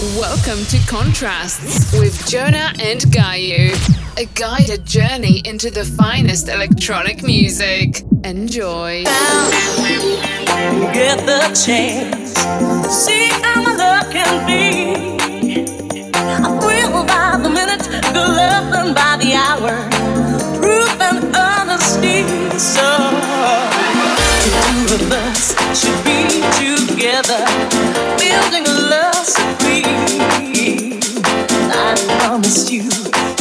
Welcome to Contrasts with Jonah and Gayu, a guided journey into the finest electronic music. Enjoy. Get the chance. See how my love can be. I thrill by the minute, good love by the hour. Proof and honesty. So, the two of us should be together, building a love promise you,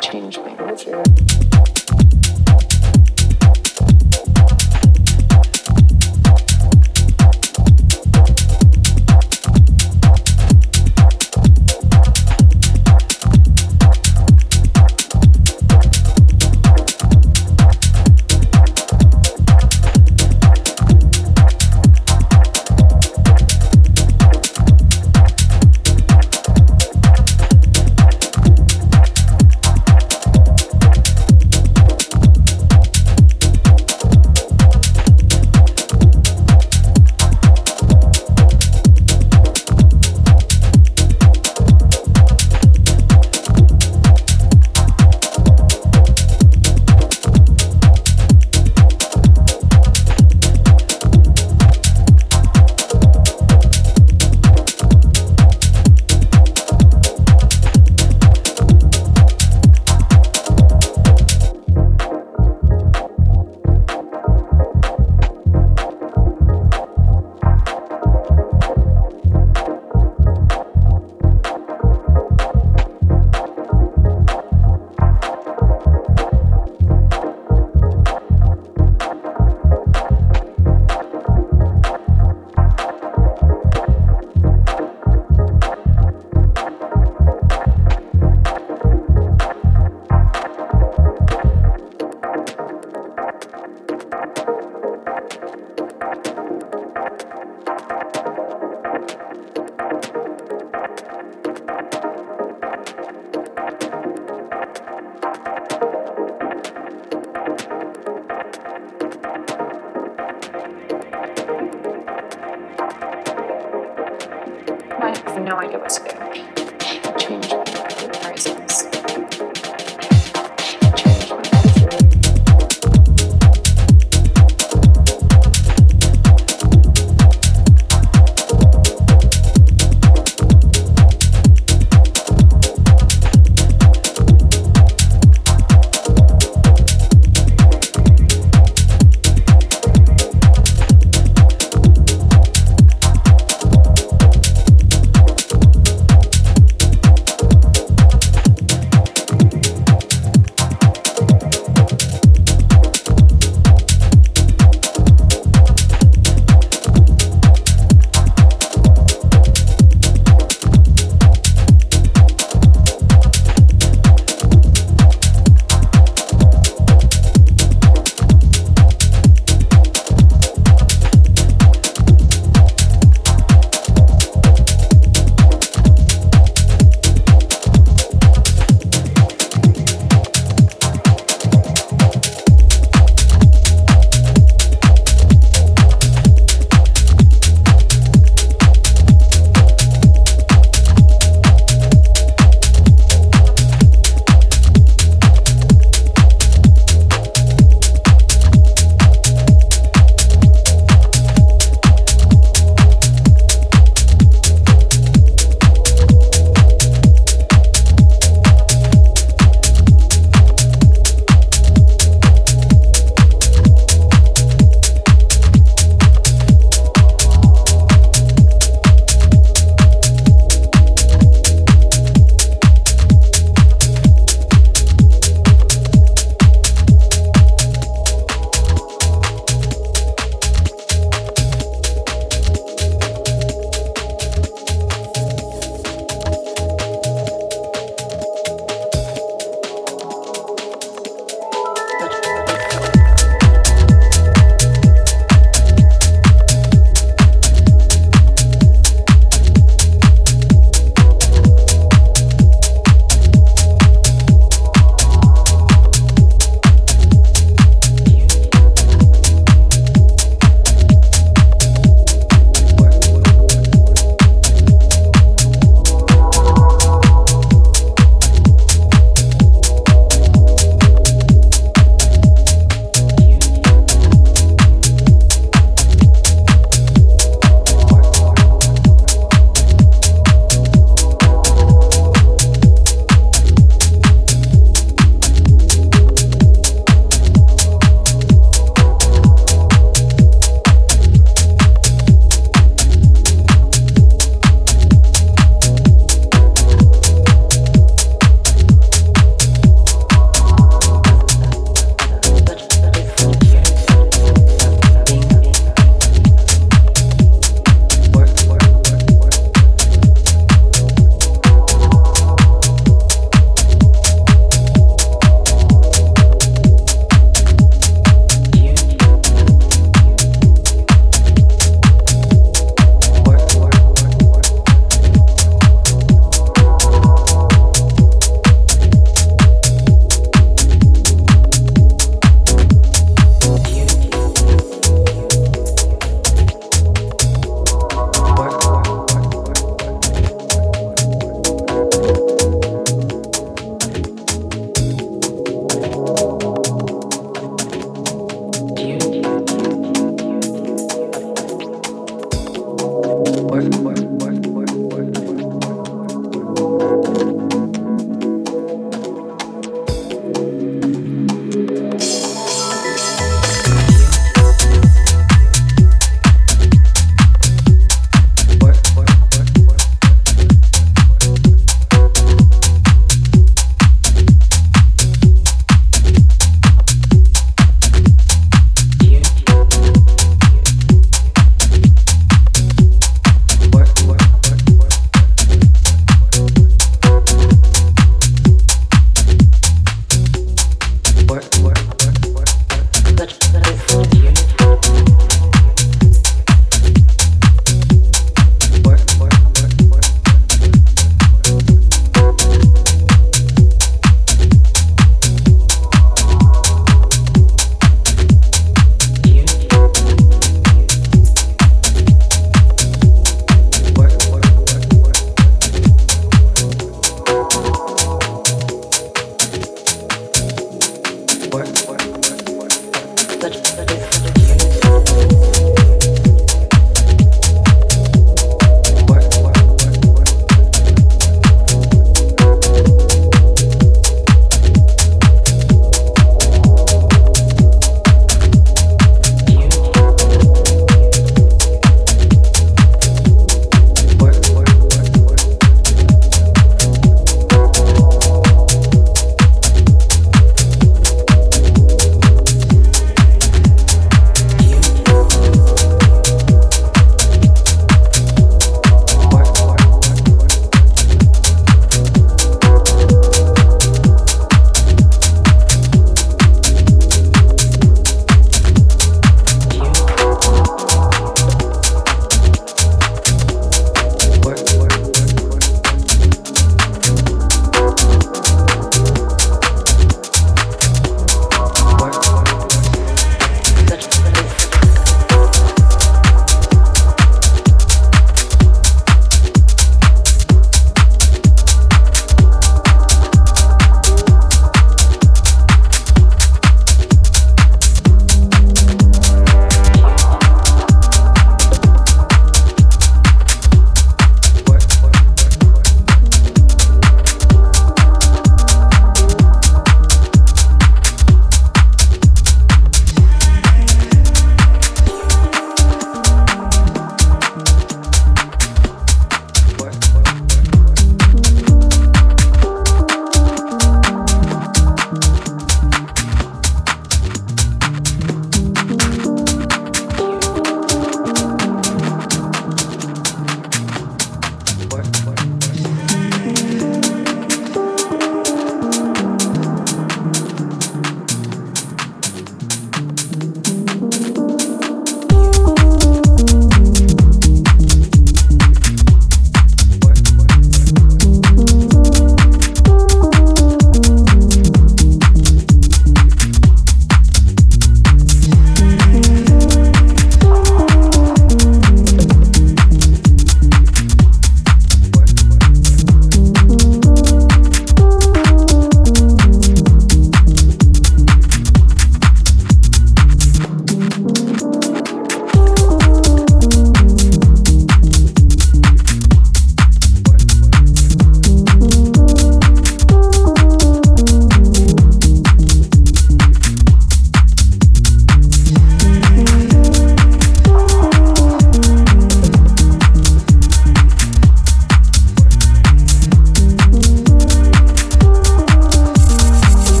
changed me. have no idea what's good.